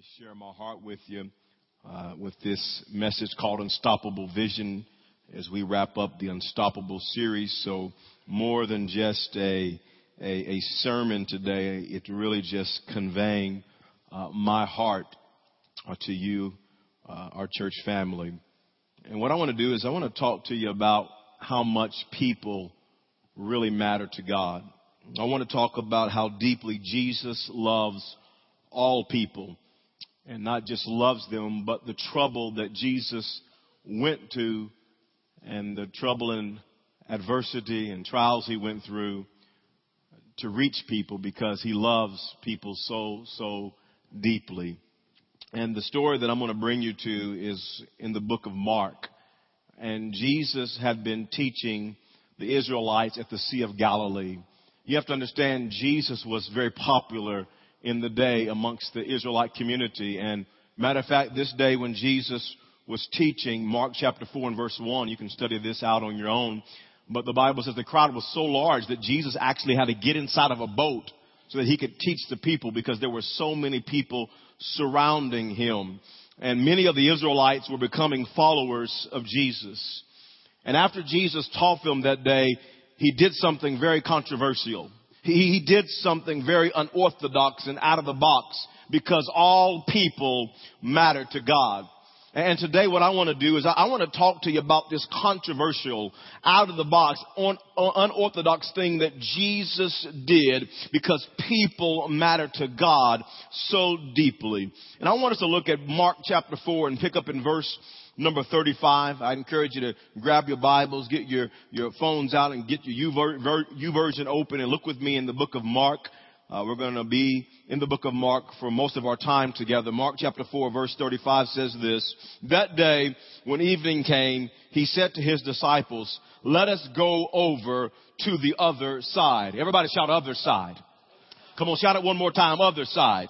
just share my heart with you uh, with this message called Unstoppable Vision as we wrap up the Unstoppable series. So more than just a, a, a sermon today, it's really just conveying uh, my heart uh, to you, uh, our church family. And what I want to do is I want to talk to you about how much people really matter to God. I want to talk about how deeply Jesus loves all people and not just loves them, but the trouble that Jesus went to and the trouble and adversity and trials he went through to reach people because he loves people so, so deeply. And the story that I'm going to bring you to is in the book of Mark. And Jesus had been teaching the Israelites at the Sea of Galilee. You have to understand Jesus was very popular in the day amongst the Israelite community. And matter of fact, this day when Jesus was teaching, Mark chapter 4 and verse 1, you can study this out on your own. But the Bible says the crowd was so large that Jesus actually had to get inside of a boat so that he could teach the people because there were so many people surrounding him. And many of the Israelites were becoming followers of Jesus. And after Jesus taught them that day, he did something very controversial. He, did something very unorthodox and out of the box because all people matter to God. And today what I want to do is I want to talk to you about this controversial, out of the box, unorthodox thing that Jesus did because people matter to God so deeply. And I want us to look at Mark chapter 4 and pick up in verse number 35. I encourage you to grab your Bibles, get your, your phones out and get your YouVersion open and look with me in the book of Mark. Uh, we're going to be in the book of Mark for most of our time together. Mark chapter 4 verse 35 says this, That day when evening came, he said to his disciples, let us go over to the other side. Everybody shout other side. Come on, shout it one more time, other side.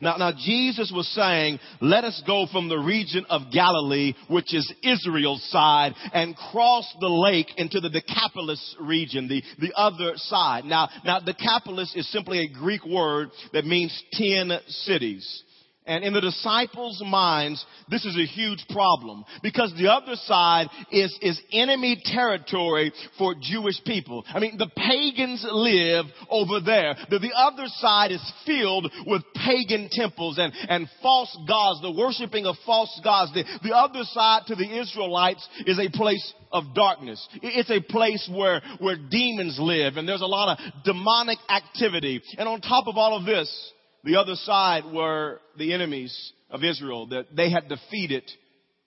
Now, now Jesus was saying, let us go from the region of Galilee, which is Israel's side, and cross the lake into the Decapolis region, the, the other side. Now, now Decapolis is simply a Greek word that means ten cities. And in the disciples' minds, this is a huge problem because the other side is, is enemy territory for Jewish people. I mean, the pagans live over there. The, the other side is filled with pagan temples and, and false gods, the worshiping of false gods. The, the other side to the Israelites is a place of darkness. It's a place where, where demons live and there's a lot of demonic activity. And on top of all of this, the other side were the enemies of Israel that they had defeated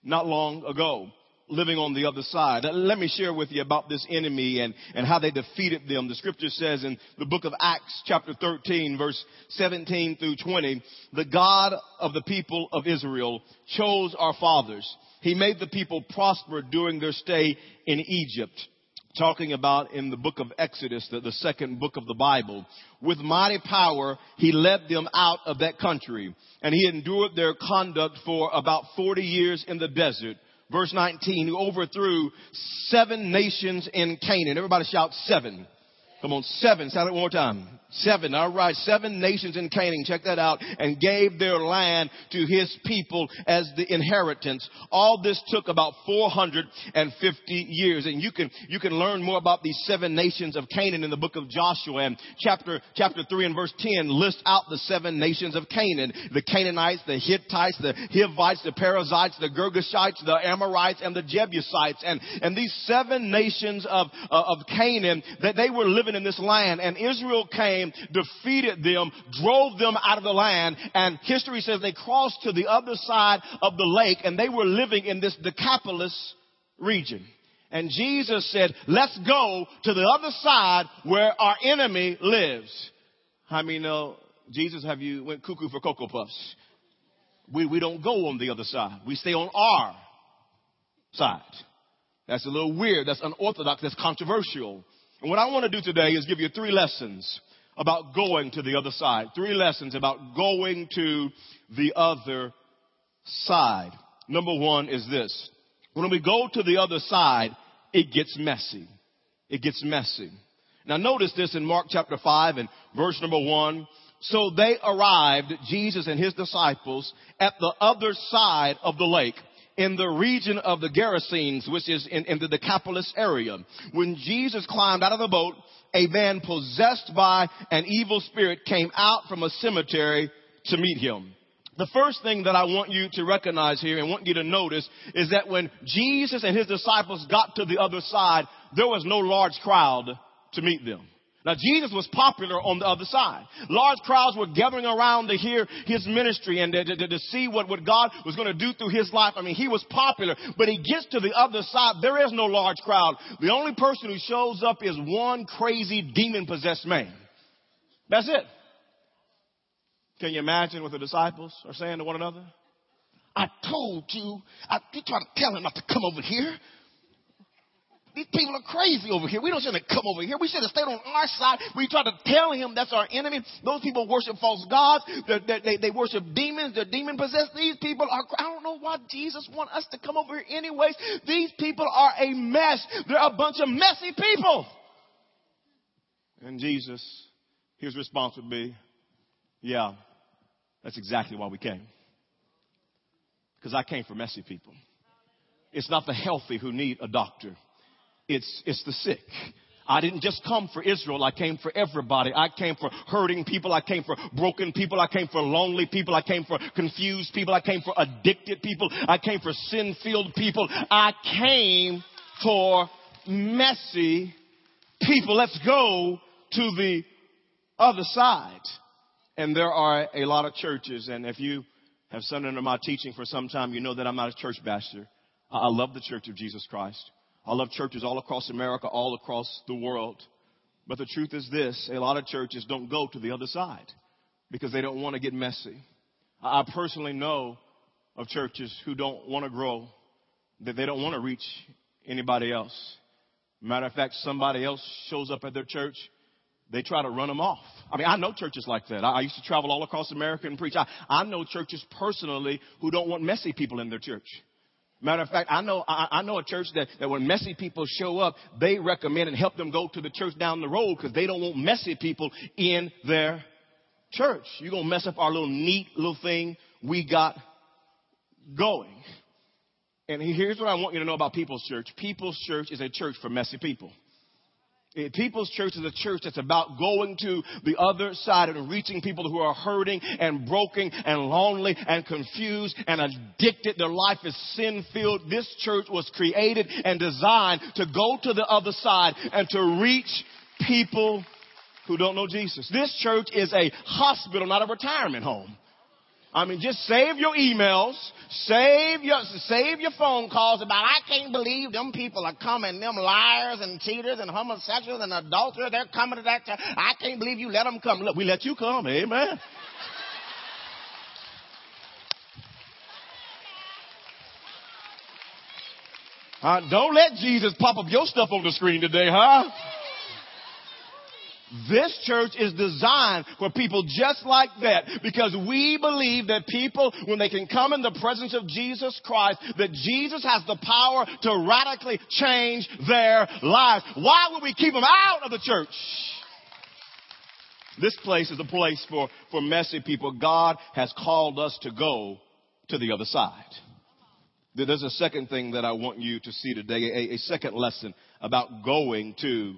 not long ago, living on the other side. Uh, let me share with you about this enemy and, and how they defeated them. The scripture says in the book of Acts chapter 13 verse 17 through 20, the God of the people of Israel chose our fathers. He made the people prosper during their stay in Egypt talking about in the book of Exodus, the, the second book of the Bible. With mighty power, he led them out of that country and he endured their conduct for about 40 years in the desert. Verse 19, he overthrew seven nations in Canaan. Everybody shout seven. Come on, seven. Shout it one more time. Seven. All right. Seven nations in Canaan. Check that out. And gave their land to his people as the inheritance. All this took about 450 years. And you can, you can learn more about these seven nations of Canaan in the book of Joshua. And chapter, chapter 3 and verse 10 lists out the seven nations of Canaan. The Canaanites, the Hittites, the Hivites, the Perizzites, the Girgashites, the Amorites, and the Jebusites. And, and these seven nations of, uh, of Canaan, that they were living in this land. And Israel came defeated them, drove them out of the land, and history says they crossed to the other side of the lake and they were living in this Decapolis region. And Jesus said, let's go to the other side where our enemy lives. I mean, know Jesus have you went cuckoo for Cocoa Puffs? We, we don't go on the other side. We stay on our side. That's a little weird. That's unorthodox. That's controversial. And what I want to do today is give you three lessons about going to the other side. Three lessons about going to the other side. Number one is this. When we go to the other side, it gets messy. It gets messy. Now notice this in Mark chapter 5 and verse number 1. So they arrived, Jesus and his disciples, at the other side of the lake in the region of the Gerasenes, which is in, in the Decapolis area. When Jesus climbed out of the boat, a man possessed by an evil spirit came out from a cemetery to meet him. The first thing that I want you to recognize here and want you to notice is that when Jesus and his disciples got to the other side, there was no large crowd to meet them. Now Jesus was popular on the other side. Large crowds were gathering around to hear his ministry and to, to, to see what, what God was going to do through his life. I mean, he was popular, but he gets to the other side. There is no large crowd. The only person who shows up is one crazy demon possessed man. That's it. Can you imagine what the disciples are saying to one another? I told you, I, you tried to tell him not to come over here. These people are crazy over here. We don't should have come over here. We should have stayed on our side. We tried to tell him that's our enemy. Those people worship false gods. They, they, they worship demons. They're demon possessed. These people are, I don't know why Jesus want us to come over here anyways. These people are a mess. They're a bunch of messy people. And Jesus, his response would be, yeah, that's exactly why we came. Because I came for messy people. It's not the healthy who need a doctor. It's, it's the sick. I didn't just come for Israel. I came for everybody. I came for hurting people. I came for broken people. I came for lonely people. I came for confused people. I came for addicted people. I came for sin filled people. I came for messy people. Let's go to the other side. And there are a lot of churches. And if you have sat under my teaching for some time, you know that I'm not a church pastor. I love the Church of Jesus Christ. I love churches all across America, all across the world. But the truth is this, a lot of churches don't go to the other side because they don't want to get messy. I personally know of churches who don't want to grow, that they don't want to reach anybody else. Matter of fact, somebody else shows up at their church, they try to run them off. I mean, I know churches like that. I, used to travel all across America and preach. I, I know churches personally who don't want messy people in their church. Matter of fact, I know I, I know a church that, that when messy people show up, they recommend and help them go to the church down the road because they don't want messy people in their church. You're gonna mess up our little neat little thing we got going. And here's what I want you to know about People's Church. People's Church is a church for messy people. Eh, People's Church is a church that's about going to the other side and reaching people who are hurting and broken and lonely and confused and addicted. Their life is sin filled. This church was created and designed to go to the other side and to reach people who don't know Jesus. This church is a hospital, not a retirement home. I mean, just save your emails, save your, save your phone calls about, I can't believe them people are coming, them liars and cheaters and homosexuals and adulterers, they're coming to that church. I can't believe you let them come. Look, we let you come. Amen. Uh, don't let Jesus pop up your stuff on the screen today, huh? This church is designed for people just like that because we believe that people, when they can come in the presence of Jesus Christ, that Jesus has the power to radically change their lives. Why would we keep them out of the church? This place is a place for, for messy people. God has called us to go to the other side. There's a second thing that I want you to see today, a, a second lesson about going to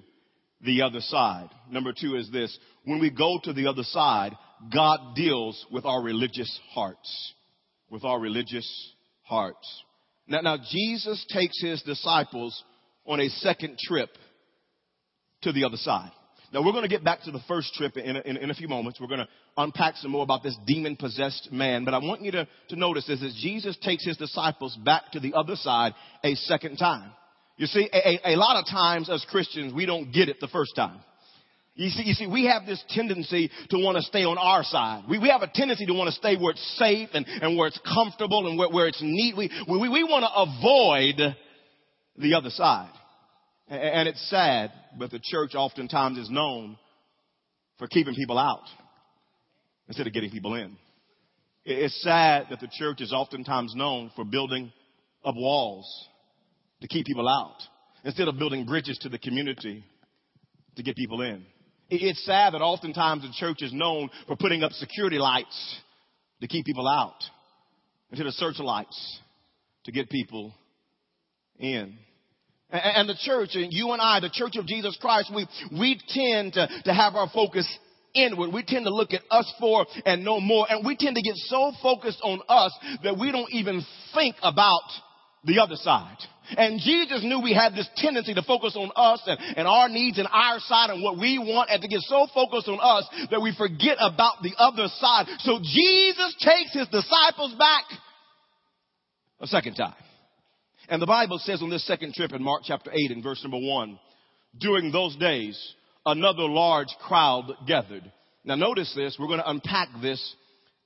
the other side. Number two is this. When we go to the other side, God deals with our religious hearts. With our religious hearts. Now, now Jesus takes his disciples on a second trip to the other side. Now we're going to get back to the first trip in a, in, in a few moments. We're going to unpack some more about this demon possessed man. But I want you to, to notice this as Jesus takes his disciples back to the other side a second time. You see, a, a, lot of times as Christians, we don't get it the first time. You see, you see, we have this tendency to want to stay on our side. We, we have a tendency to want to stay where it's safe and, and where it's comfortable and where, where it's neat. We, we, we want to avoid the other side. And, and it's sad, but the church oftentimes is known for keeping people out instead of getting people in. It's sad that the church is oftentimes known for building up walls to keep people out instead of building bridges to the community to get people in. It's sad that oftentimes the church is known for putting up security lights to keep people out, into the searchlights to get people in. And the church, and you and I, the church of Jesus Christ, we, we tend to, to have our focus inward. We tend to look at us for and no more. And we tend to get so focused on us that we don't even think about the other side. And Jesus knew we had this tendency to focus on us and, and our needs and our side and what we want and to get so focused on us that we forget about the other side. So Jesus takes his disciples back a second time. And the Bible says on this second trip in Mark chapter 8 and verse number 1, during those days, another large crowd gathered. Now notice this, we're going to unpack this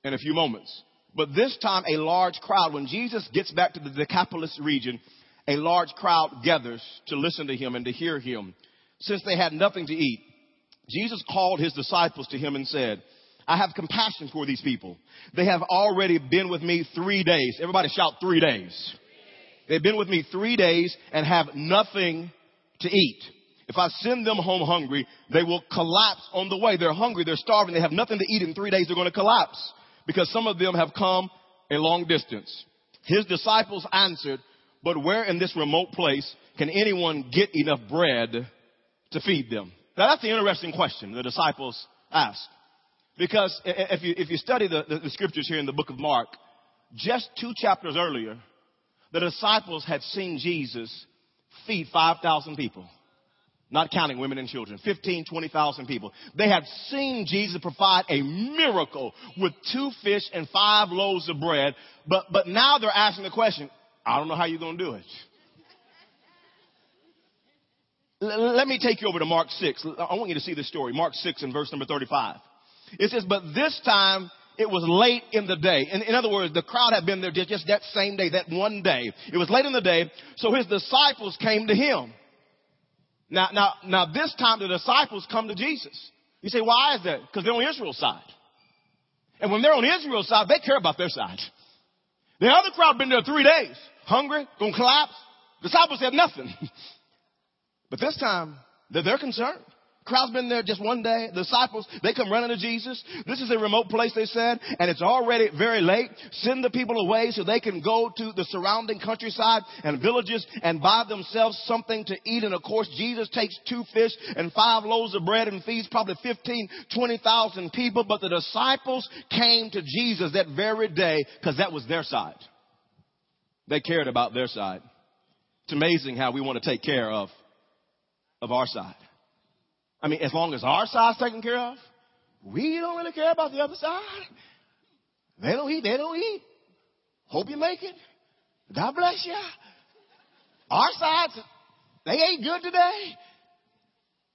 in a few moments. But this time a large crowd, when Jesus gets back to the Decapolis region, a large crowd gathers to listen to him and to hear him. Since they had nothing to eat, Jesus called his disciples to him and said, I have compassion for these people. They have already been with me three days. Everybody shout three days. They've been with me three days and have nothing to eat. If I send them home hungry, they will collapse on the way. They're hungry, they're starving, they have nothing to eat in three days, they're going to collapse because some of them have come a long distance. His disciples answered, but where in this remote place can anyone get enough bread to feed them? Now that's the interesting question the disciples asked. Because if you, if you study the, the, the scriptures here in the book of Mark, just two chapters earlier, the disciples had seen Jesus feed 5,000 people. Not counting women and children. 15, 20,000 people. They had seen Jesus provide a miracle with two fish and five loaves of bread. But, but now they're asking the question, I don't know how you're going to do it. L- let me take you over to Mark 6. I want you to see this story. Mark 6 and verse number 35. It says, but this time it was late in the day. In, in other words, the crowd had been there just, that same day, that one day. It was late in the day, so his disciples came to him. Now, now, now this time the disciples come to Jesus. You say, why is that? Because they're on Israel's side. And when they're on Israel's side, they care about their side. The other crowd been there three days, hungry, gonna collapse. Disciples said nothing. but this time, they're, they're concerned. Crowd's been there just one day. The disciples, they come running to Jesus. This is a remote place, they said, and it's already very late. Send the people away so they can go to the surrounding countryside and villages and buy themselves something to eat. And of course, Jesus takes two fish and five loaves of bread and feeds probably 15, 20,000 people. But the disciples came to Jesus that very day because that was their side. They cared about their side. It's amazing how we want to take care of, of our side. I mean, as long as our side's taken care of, we don't really care about the other side. They don't eat, they don't eat. Hope you make it. God bless you. Our sides, they ain't good today.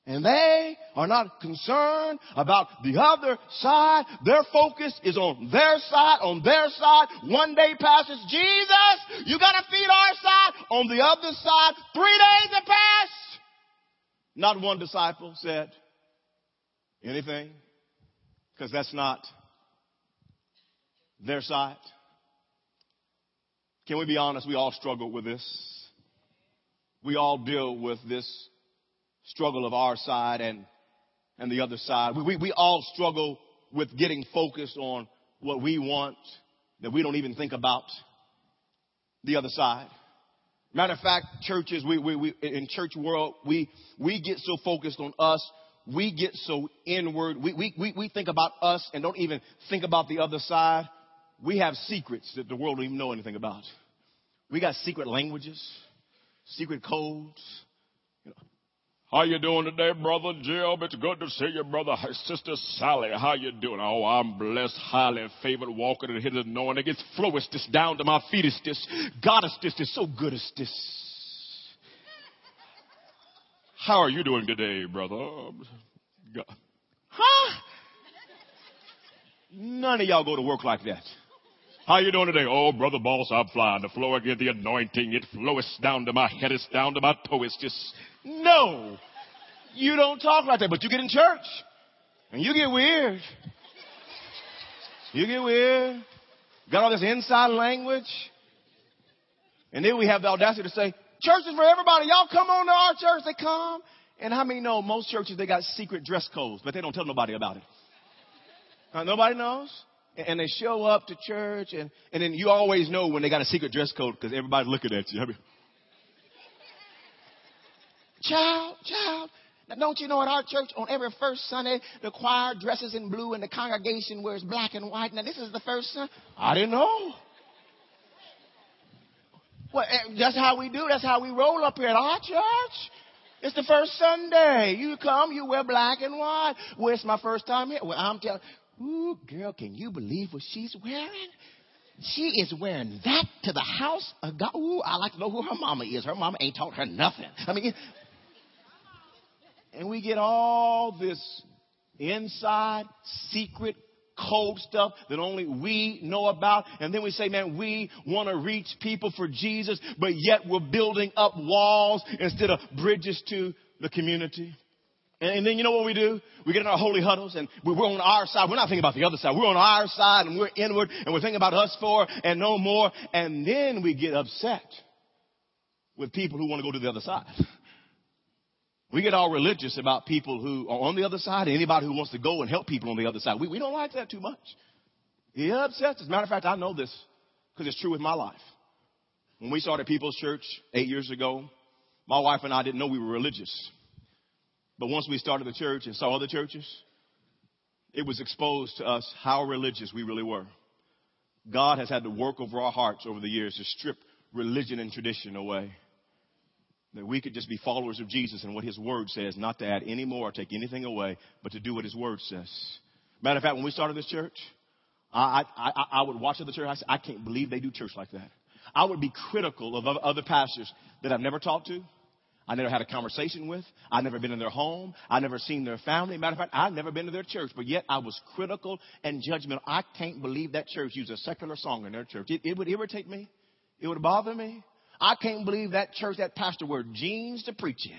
And they are not concerned about the other side. Their focus is on their side, on their side. One day passes, Jesus, you gotta feed our side. On the other side, three days have passed. Not one disciple said anything because that's not their side. Can we be honest? We all struggle with this. We all deal with this struggle of our side and, and the other side. We, we, we all struggle with getting focused on what we want that we don't even think about the other side. Matter of fact, churches, we, we, we, in church world, we, we get so focused on us. We get so inward. We, we, we, we think about us and don't even think about the other side. We have secrets that the world don't even know anything about. We got secret languages, secret codes, how you doing today, brother Jim? It's good to see you, brother. Sister Sally, how you doing? Oh, I'm blessed, highly favored, walking in his anointing. It's flowest this down to my feet. It's this goddess this is so good as this. How are you doing today, brother? Huh? None of y'all go to work like that. How you doing today? Oh, brother boss, I'm flying. The floor get the anointing. It flows down to my head. It's down to my toe. It's just no. You don't talk like that, but you get in church and you get weird. You get weird. Got all this inside language. And then we have the audacity to say, church is for everybody. Y'all come on to our church. They come And how many know most churches, they got secret dress codes, but they don't tell nobody about it? Nobody knows? And they show up to church, and, and then you always know when they got a secret dress code because everybody's looking at you. I mean, child, child. Now, don't you know at our church on every first Sunday, the choir dresses in blue and the congregation wears black and white. Now, this is the first Sunday. I didn't know. Well, eh, that's how we do. That's how we roll up here at our church. It's the first Sunday. You come, you wear black and white. Well, it's my first time here. Well, I'm telling Ooh, girl, can you believe what she's wearing? She is wearing that to the house of God. Ooh, I like to know who her mama is. Her mama ain't taught her nothing. I mean, and we get all this inside secret cold stuff that only we know about. And then we say, man, we want to reach people for Jesus, but yet we're building up walls instead of bridges to the community. And, then you know what we do? We get in our holy huddles and we're on our side. We're not thinking about the other side. We're on our side and we're inward and we're thinking about us four and no more. And then we get upset with people who want to go to the other side. We get all religious about people who are on the other side and anybody who wants to go and help people on the other side. We, we don't like that too much. It upsets. As a matter of fact, I know this because it's true with my life. When we started People's Church eight years ago, my wife and I didn't know we were religious. But once we started the church and saw other churches, it was exposed to us how religious we really were. God has had to work over our hearts over the years to strip religion and tradition away. That we could just be followers of Jesus and what His Word says, not to add any more or take anything away, but to do what His Word says. Matter of fact, when we started this church, I, I, I would watch other church. I said, I can't believe they do church like that. I would be critical of other pastors that I've never talked to. I never had a conversation with. I've never been in their home. I've never seen their family. Matter of fact, I've never been to their church, but yet I was critical and judgmental. I can't believe that church used a secular song in their church. It, it would irritate me. It would bother me. I can't believe that church, that pastor wore jeans to preach in.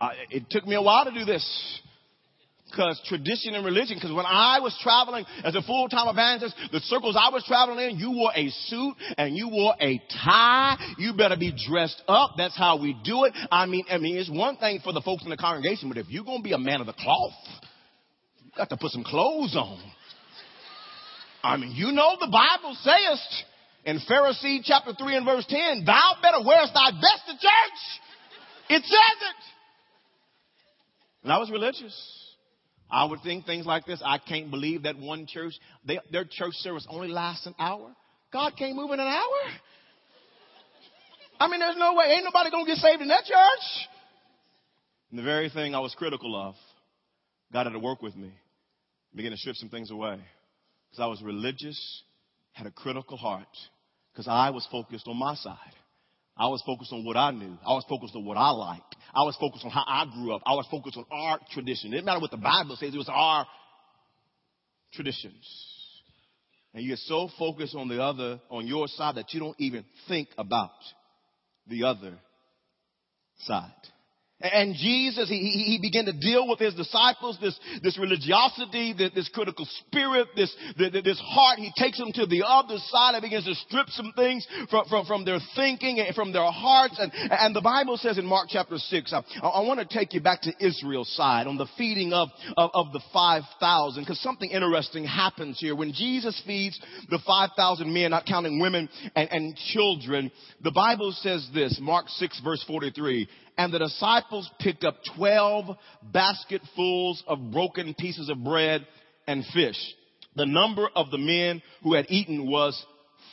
Uh, it took me a while to do this. Because tradition and religion, because when I was traveling as a full-time evangelist, the circles I was traveling in, you wore a suit and you wore a tie. You better be dressed up. That's how we do it. I mean, I mean, it's one thing for the folks in the congregation, but if you're going to be a man of the cloth, you got to put some clothes on. I mean, you know the Bible says in Pharisee chapter 3 and verse 10, thou better wearest thy best to church. It says it. And I was religious. I would think things like this. I can't believe that one church, they, their church service only lasts an hour. God can't move in an hour. I mean, there's no way. Ain't nobody going to get saved in that church. And the very thing I was critical of, God had to work with me, begin to strip some things away. Because I was religious, had a critical heart, because I was focused on my side. I was focused on what I knew. I was focused on what I liked. I was focused on how I grew up. I was focused on our tradition. It didn't matter what the Bible says, it was our traditions. And you're so focused on the other, on your side, that you don't even think about the other side. And Jesus, he, he began to deal with his disciples, this, this religiosity, this, this critical spirit, this, this heart. He takes them to the other side and begins to strip some things from, from, from their thinking and from their hearts. And, and the Bible says in Mark chapter 6, I, I want to take you back to Israel's side on the feeding of, of, of the 5,000 because something interesting happens here. When Jesus feeds the 5,000 men, not counting women and, and children, the Bible says this, Mark 6 verse 43, and the disciples picked up 12 basketfuls of broken pieces of bread and fish. The number of the men who had eaten was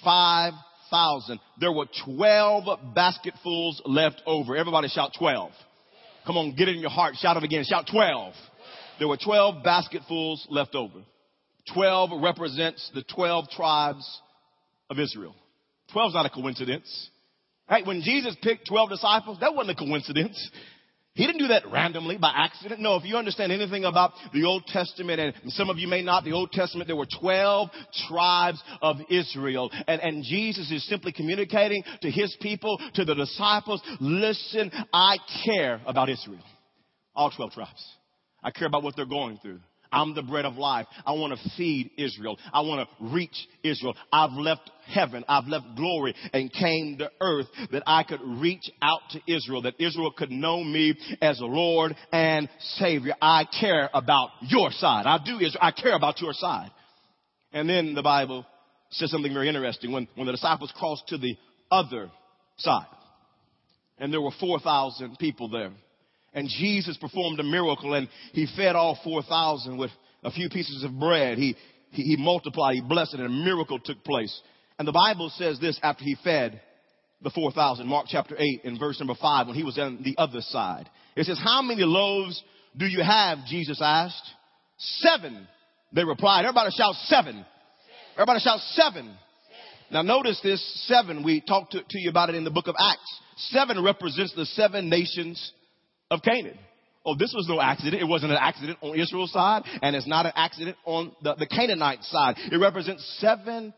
5,000. There were 12 basketfuls left over. Everybody shout 12. Come on, get it in your heart. Shout it again. Shout 12. There were 12 basketfuls left over. 12 represents the 12 tribes of Israel. 12 is not a coincidence. Right? When Jesus picked 12 disciples, that wasn't a coincidence. He didn't do that randomly by accident. No, if you understand anything about the Old Testament, and some of you may not, the Old Testament, there were 12 tribes of Israel. And, and Jesus is simply communicating to his people, to the disciples, listen, I care about Israel. All 12 tribes. I care about what they're going through. I'm the bread of life. I want to feed Israel. I want to reach Israel. I've left heaven. I've left glory and came to earth that I could reach out to Israel, that Israel could know me as Lord and Savior. I care about your side. I do Israel. I care about your side. And then the Bible says something very interesting. When, when the disciples crossed to the other side, and there were 4,000 people there and Jesus performed a miracle and he fed all 4,000 with a few pieces of bread. He, he, he multiplied, he blessed it, and a miracle took place. And the Bible says this after he fed the 4,000, Mark chapter 8 in verse number 5 when he was on the other side. It says, how many loaves do you have? Jesus asked. Seven. They replied. Everybody shout seven. Everybody shout seven. Now notice this seven. We talked to, to you about it in the book of Acts. Seven represents the seven nations of Canaan. Oh, this was no accident. It wasn't an accident on Israel's side, and it's not an accident on the, the Canaanite side. It represents seven,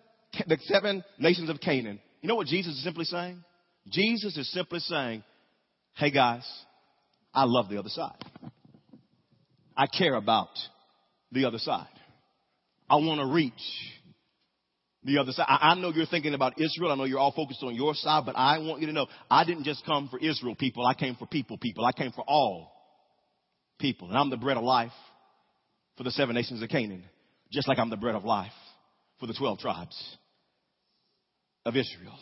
the seven nations of Canaan. You know what Jesus is simply saying? Jesus is simply saying, hey guys, I love the other side. I care about the other side. I want to reach the other side. I, know you're thinking about Israel. I know you're all focused on your side, but I want you to know I didn't just come for Israel people. I came for people people. I came for all people. And I'm the bread of life for the seven nations of Canaan, just like I'm the bread of life for the 12 tribes of Israel.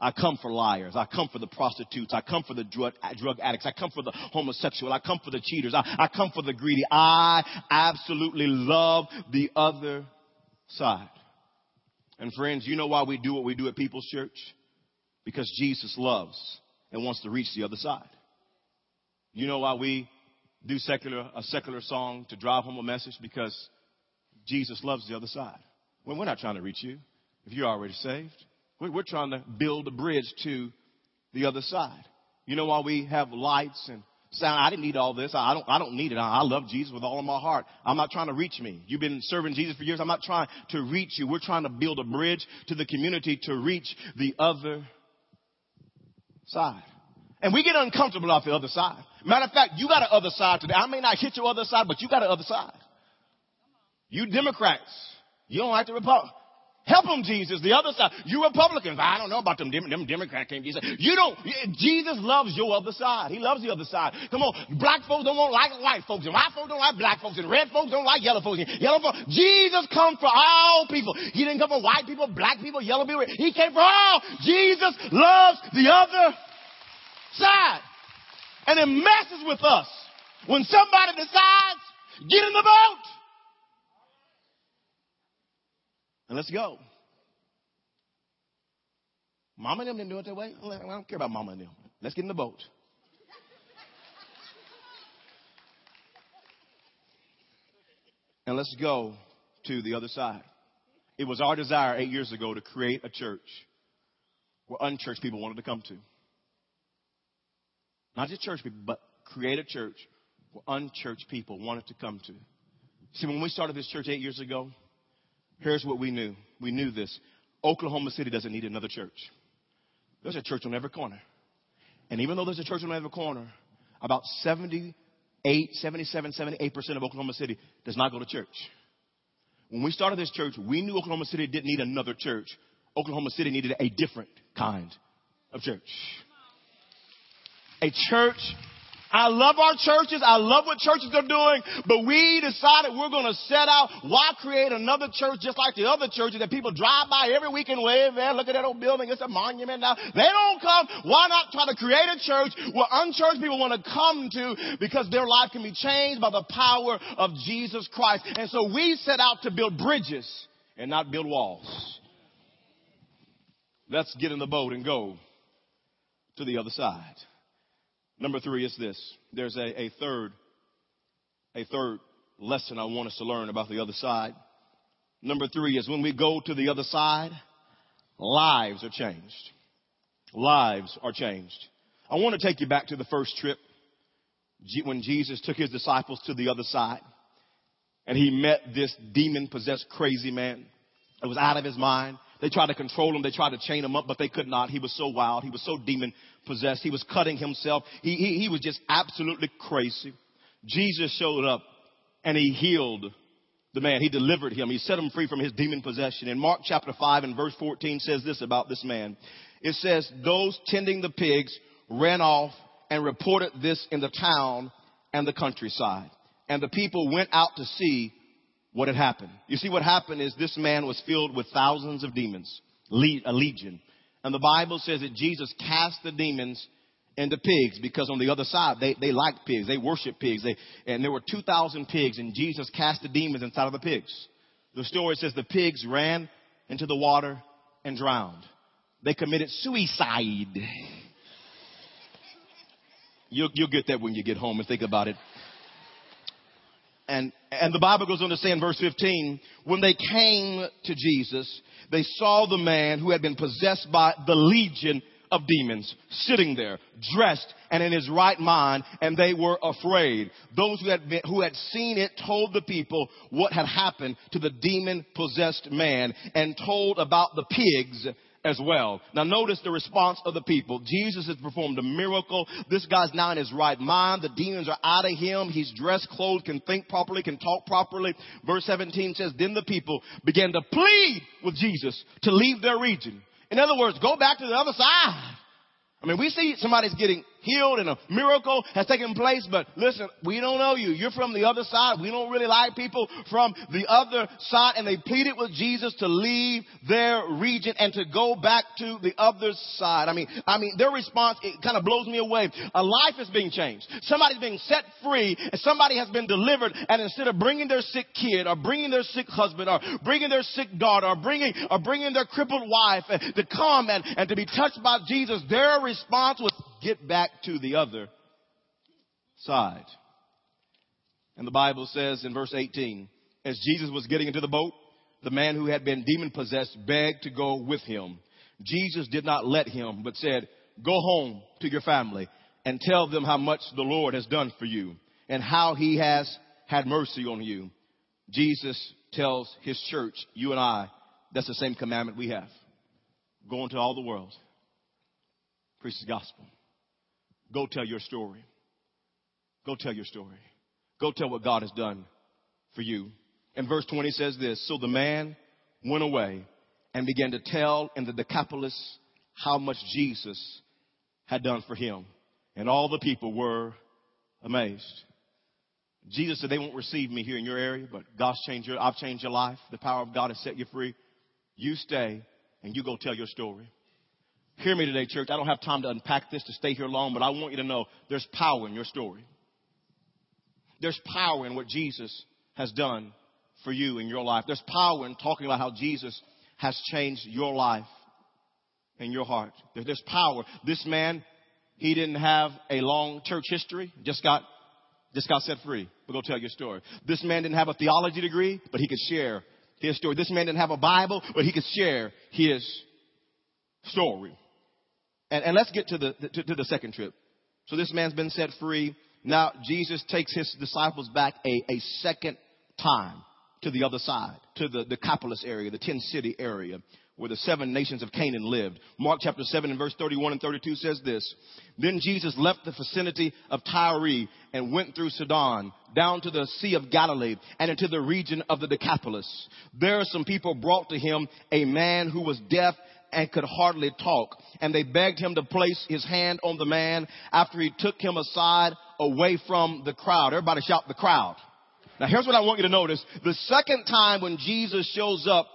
I come for liars. I come for the prostitutes. I come for the drug, drug addicts. I come for the homosexual. I come for the cheaters. I, I come for the greedy. I absolutely love the other side. And friends, you know why we do what we do at People's Church? Because Jesus loves and wants to reach the other side. You know why we do secular, a secular song to drive home a message? Because Jesus loves the other side. Well, we're not trying to reach you if you're already saved. We're trying to build a bridge to the other side. You know why we have lights and sound. I didn't need all this. I don't, I don't need it. I love Jesus with all of my heart. I'm not trying to reach me. You've been serving Jesus for years. I'm not trying to reach you. We're trying to build a bridge to the community to reach the other side. And we get uncomfortable off the other side. Matter of fact, you got an other side today. I may not hit your other side, but you got an other side. You Democrats, you don't like the Republic. Help them, Jesus. The other side. You Republicans. I don't know about them, them Democrats can't be You don't. Jesus loves your other side. He loves the other side. Come on. Black folks don't want like white folks. And white folks don't like black folks. And red folks don't like yellow folks. And yellow folks. Jesus come for all people. He didn't come for white people, black people, yellow people. He came for all. Jesus loves the other side. And it messes with us when somebody decides, get in the boat. And let's go. Mama and them didn't do it that way. I don't care about mama and them. Let's get in the boat. and let's go to the other side. It was our desire eight years ago to create a church where unchurched people wanted to come to. Not just church people, but create a church where unchurched people wanted to come to. See, when we started this church eight years ago, Here's what we knew. We knew this. Oklahoma City doesn't need another church. There's a church on every corner. And even though there's a church on every corner, about 78, 77, 78% of Oklahoma City does not go to church. When we started this church, we knew Oklahoma City didn't need another church. Oklahoma City needed a different kind of church. A church I love our churches. I love what churches are doing, but we decided we're going to set out. Why create another church just like the other churches that people drive by every week and wave there, look at that old building. It's a monument now. They don't come. Why not try to create a church where unchurched people want to come to because their life can be changed by the power of Jesus Christ. And so we set out to build bridges and not build walls. Let's get in the boat and go to the other side. Number three is this. There's a, a third, a third lesson I want us to learn about the other side. Number three is when we go to the other side, lives are changed. Lives are changed. I want to take you back to the first trip when Jesus took his disciples to the other side and he met this demon possessed crazy man. It was out of his mind. They tried to control him. They tried to chain him up, but they could not. He was so wild. He was so demon possessed. He was cutting himself. He, he, he was just absolutely crazy. Jesus showed up and he healed the man. He delivered him. He set him free from his demon possession. In Mark chapter 5 and verse 14 says this about this man. It says, those tending the pigs ran off and reported this in the town and the countryside. And the people went out to see what had happened. You see, what happened is this man was filled with thousands of demons, a legion. And the Bible says that Jesus cast the demons into pigs because on the other side they, they liked pigs. They worshiped pigs. They, and there were 2,000 pigs and Jesus cast the demons inside of the pigs. The story says the pigs ran into the water and drowned. They committed suicide. You'll, you'll get that when you get home and think about it. And, and the Bible goes on to say in verse 15, when they came to Jesus, they saw the man who had been possessed by the legion of demons sitting there, dressed and in his right mind, and they were afraid. Those who had, been, who had seen it told the people what had happened to the demon possessed man and told about the pigs as well. Now notice the response of the people. Jesus has performed a miracle. This guy's now in his right mind. The demons are out of him. He's dressed, clothed, can think properly, can talk properly. Verse 17 says, then the people began to plead with Jesus to leave their region. In other words, go back to the other side. I mean, we see somebody's getting healed and a miracle has taken place, but listen, we don't know you. You're from the other side. We don't really like people from the other side. And they pleaded with Jesus to leave their region and to go back to the other side. I mean, I mean, their response, it kind of blows me away. A life is being changed. Somebody's being set free and somebody has been delivered. And instead of bringing their sick kid or bringing their sick husband or bringing their sick daughter or bringing, or bringing their crippled wife to come and, and to be touched by Jesus, their response was get back to the other side. And the Bible says in verse 18, as Jesus was getting into the boat, the man who had been demon possessed begged to go with him. Jesus did not let him, but said, go home to your family and tell them how much the Lord has done for you and how he has had mercy on you. Jesus tells his church, you and I, that's the same commandment we have. Go into all the world. Preach the gospel. Go tell your story. Go tell your story. Go tell what God has done for you. And verse 20 says this So the man went away and began to tell in the Decapolis how much Jesus had done for him. And all the people were amazed. Jesus said, They won't receive me here in your area, but God's changed your, I've changed your life. The power of God has set you free. You stay and you go tell your story. Hear me today, church. I don't have time to unpack this to stay here long, but I want you to know there's power in your story. There's power in what Jesus has done for you in your life. There's power in talking about how Jesus has changed your life and your heart. There's power. This man, he didn't have a long church history, just got just got set free. But go tell your story. This man didn't have a theology degree, but he could share his story. This man didn't have a Bible, but he could share his story. And, and let's get to the, to, to the second trip. So this man's been set free. Now Jesus takes his disciples back a, a second time to the other side, to the Decapolis area, the ten city area where the seven nations of Canaan lived. Mark chapter 7 and verse 31 and 32 says this. Then Jesus left the vicinity of Tyre and went through Sidon down to the Sea of Galilee and into the region of the Decapolis. There some people brought to him a man who was deaf and could hardly talk. And they begged him to place his hand on the man after he took him aside away from the crowd. Everybody shout the crowd. Now here's what I want you to notice. The second time when Jesus shows up,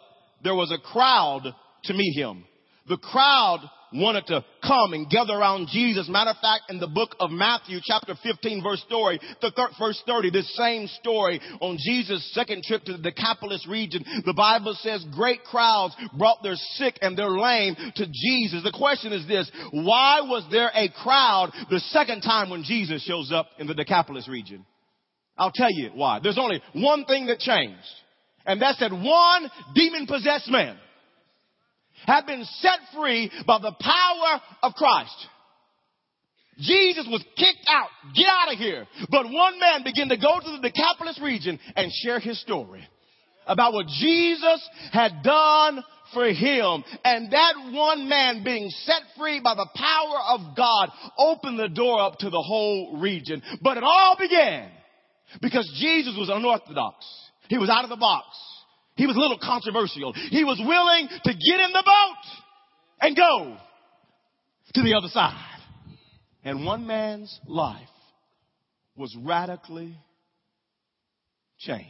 there was a crowd to meet him. The crowd wanted to come and gather around Jesus. Matter of fact, in the book of Matthew, chapter 15, verse story, the thir- verse 30, this same story on Jesus' second trip to the Decapolis region, the Bible says great crowds brought their sick and their lame to Jesus. The question is this, why was there a crowd the second time when Jesus shows up in the Decapolis region? I'll tell you why. There's only one thing that changed. And that's that one demon possessed man had been set free by the power of Christ. Jesus was kicked out. Get out of here. But one man began to go to the Decapolis region and share his story about what Jesus had done for him. And that one man being set free by the power of God opened the door up to the whole region. But it all began Because Jesus was unorthodox. He was out of the box. He was a little controversial. He was willing to get in the boat and go to the other side. And one man's life was radically changed.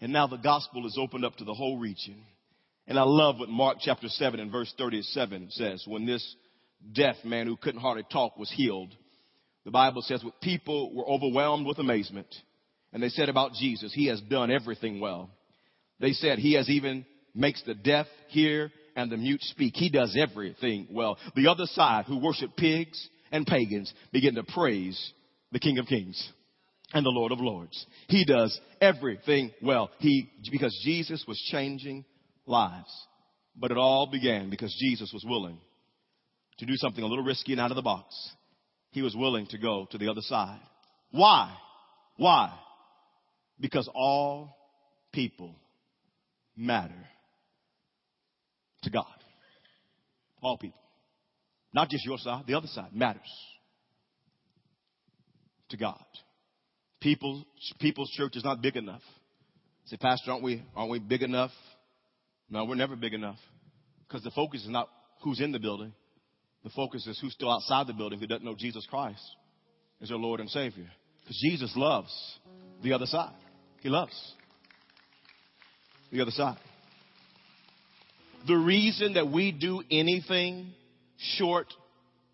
And now the gospel is opened up to the whole region. And I love what Mark chapter 7 and verse 37 says. When this deaf man who couldn't hardly talk was healed, the Bible says what people were overwhelmed with amazement. And they said about Jesus, he has done everything well. They said he has even makes the deaf hear and the mute speak. He does everything well. The other side who worship pigs and pagans begin to praise the King of Kings and the Lord of Lords. He does everything well. He, because Jesus was changing lives. But it all began because Jesus was willing to do something a little risky and out of the box. He was willing to go to the other side. Why? Why? Because all people matter to God. All people. Not just your side, the other side matters to God. People, people's church is not big enough. Say, Pastor, aren't we, aren't we big enough? No, we're never big enough. Because the focus is not who's in the building. The focus is who's still outside the building who doesn't know Jesus Christ as their Lord and Savior. Because Jesus loves the other side. He loves the other side. The reason that we do anything short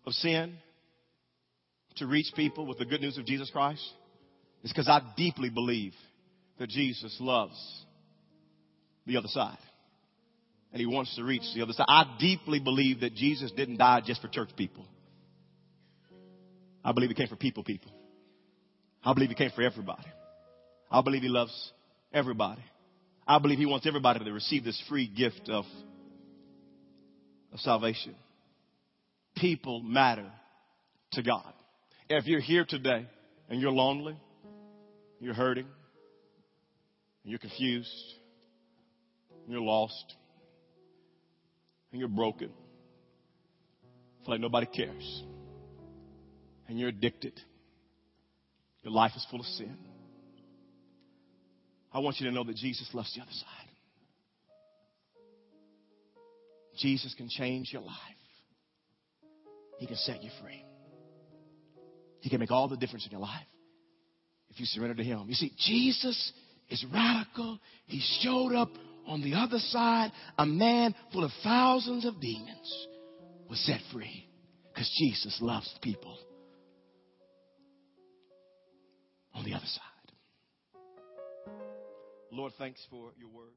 of sin to reach people with the good news of Jesus Christ is because I deeply believe that Jesus loves the other side. And he wants to reach the other side. I deeply believe that Jesus didn't die just for church people. I believe he came for people, people. I believe he came for everybody. I believe he loves everybody. I believe he wants everybody to receive this free gift of, of salvation. People matter to God. If you're here today and you're lonely, you're hurting, you're confused, you're lost, and you're broken, feel like nobody cares, and you're addicted, your life is full of sin. I want you to know that Jesus loves the other side. Jesus can change your life. He can set you free. He can make all the difference in your life if you surrender to Him. You see, Jesus is radical. He showed up on the other side. A man full of thousands of demons was set free because Jesus loves people on the other side. Lord, thanks for your word.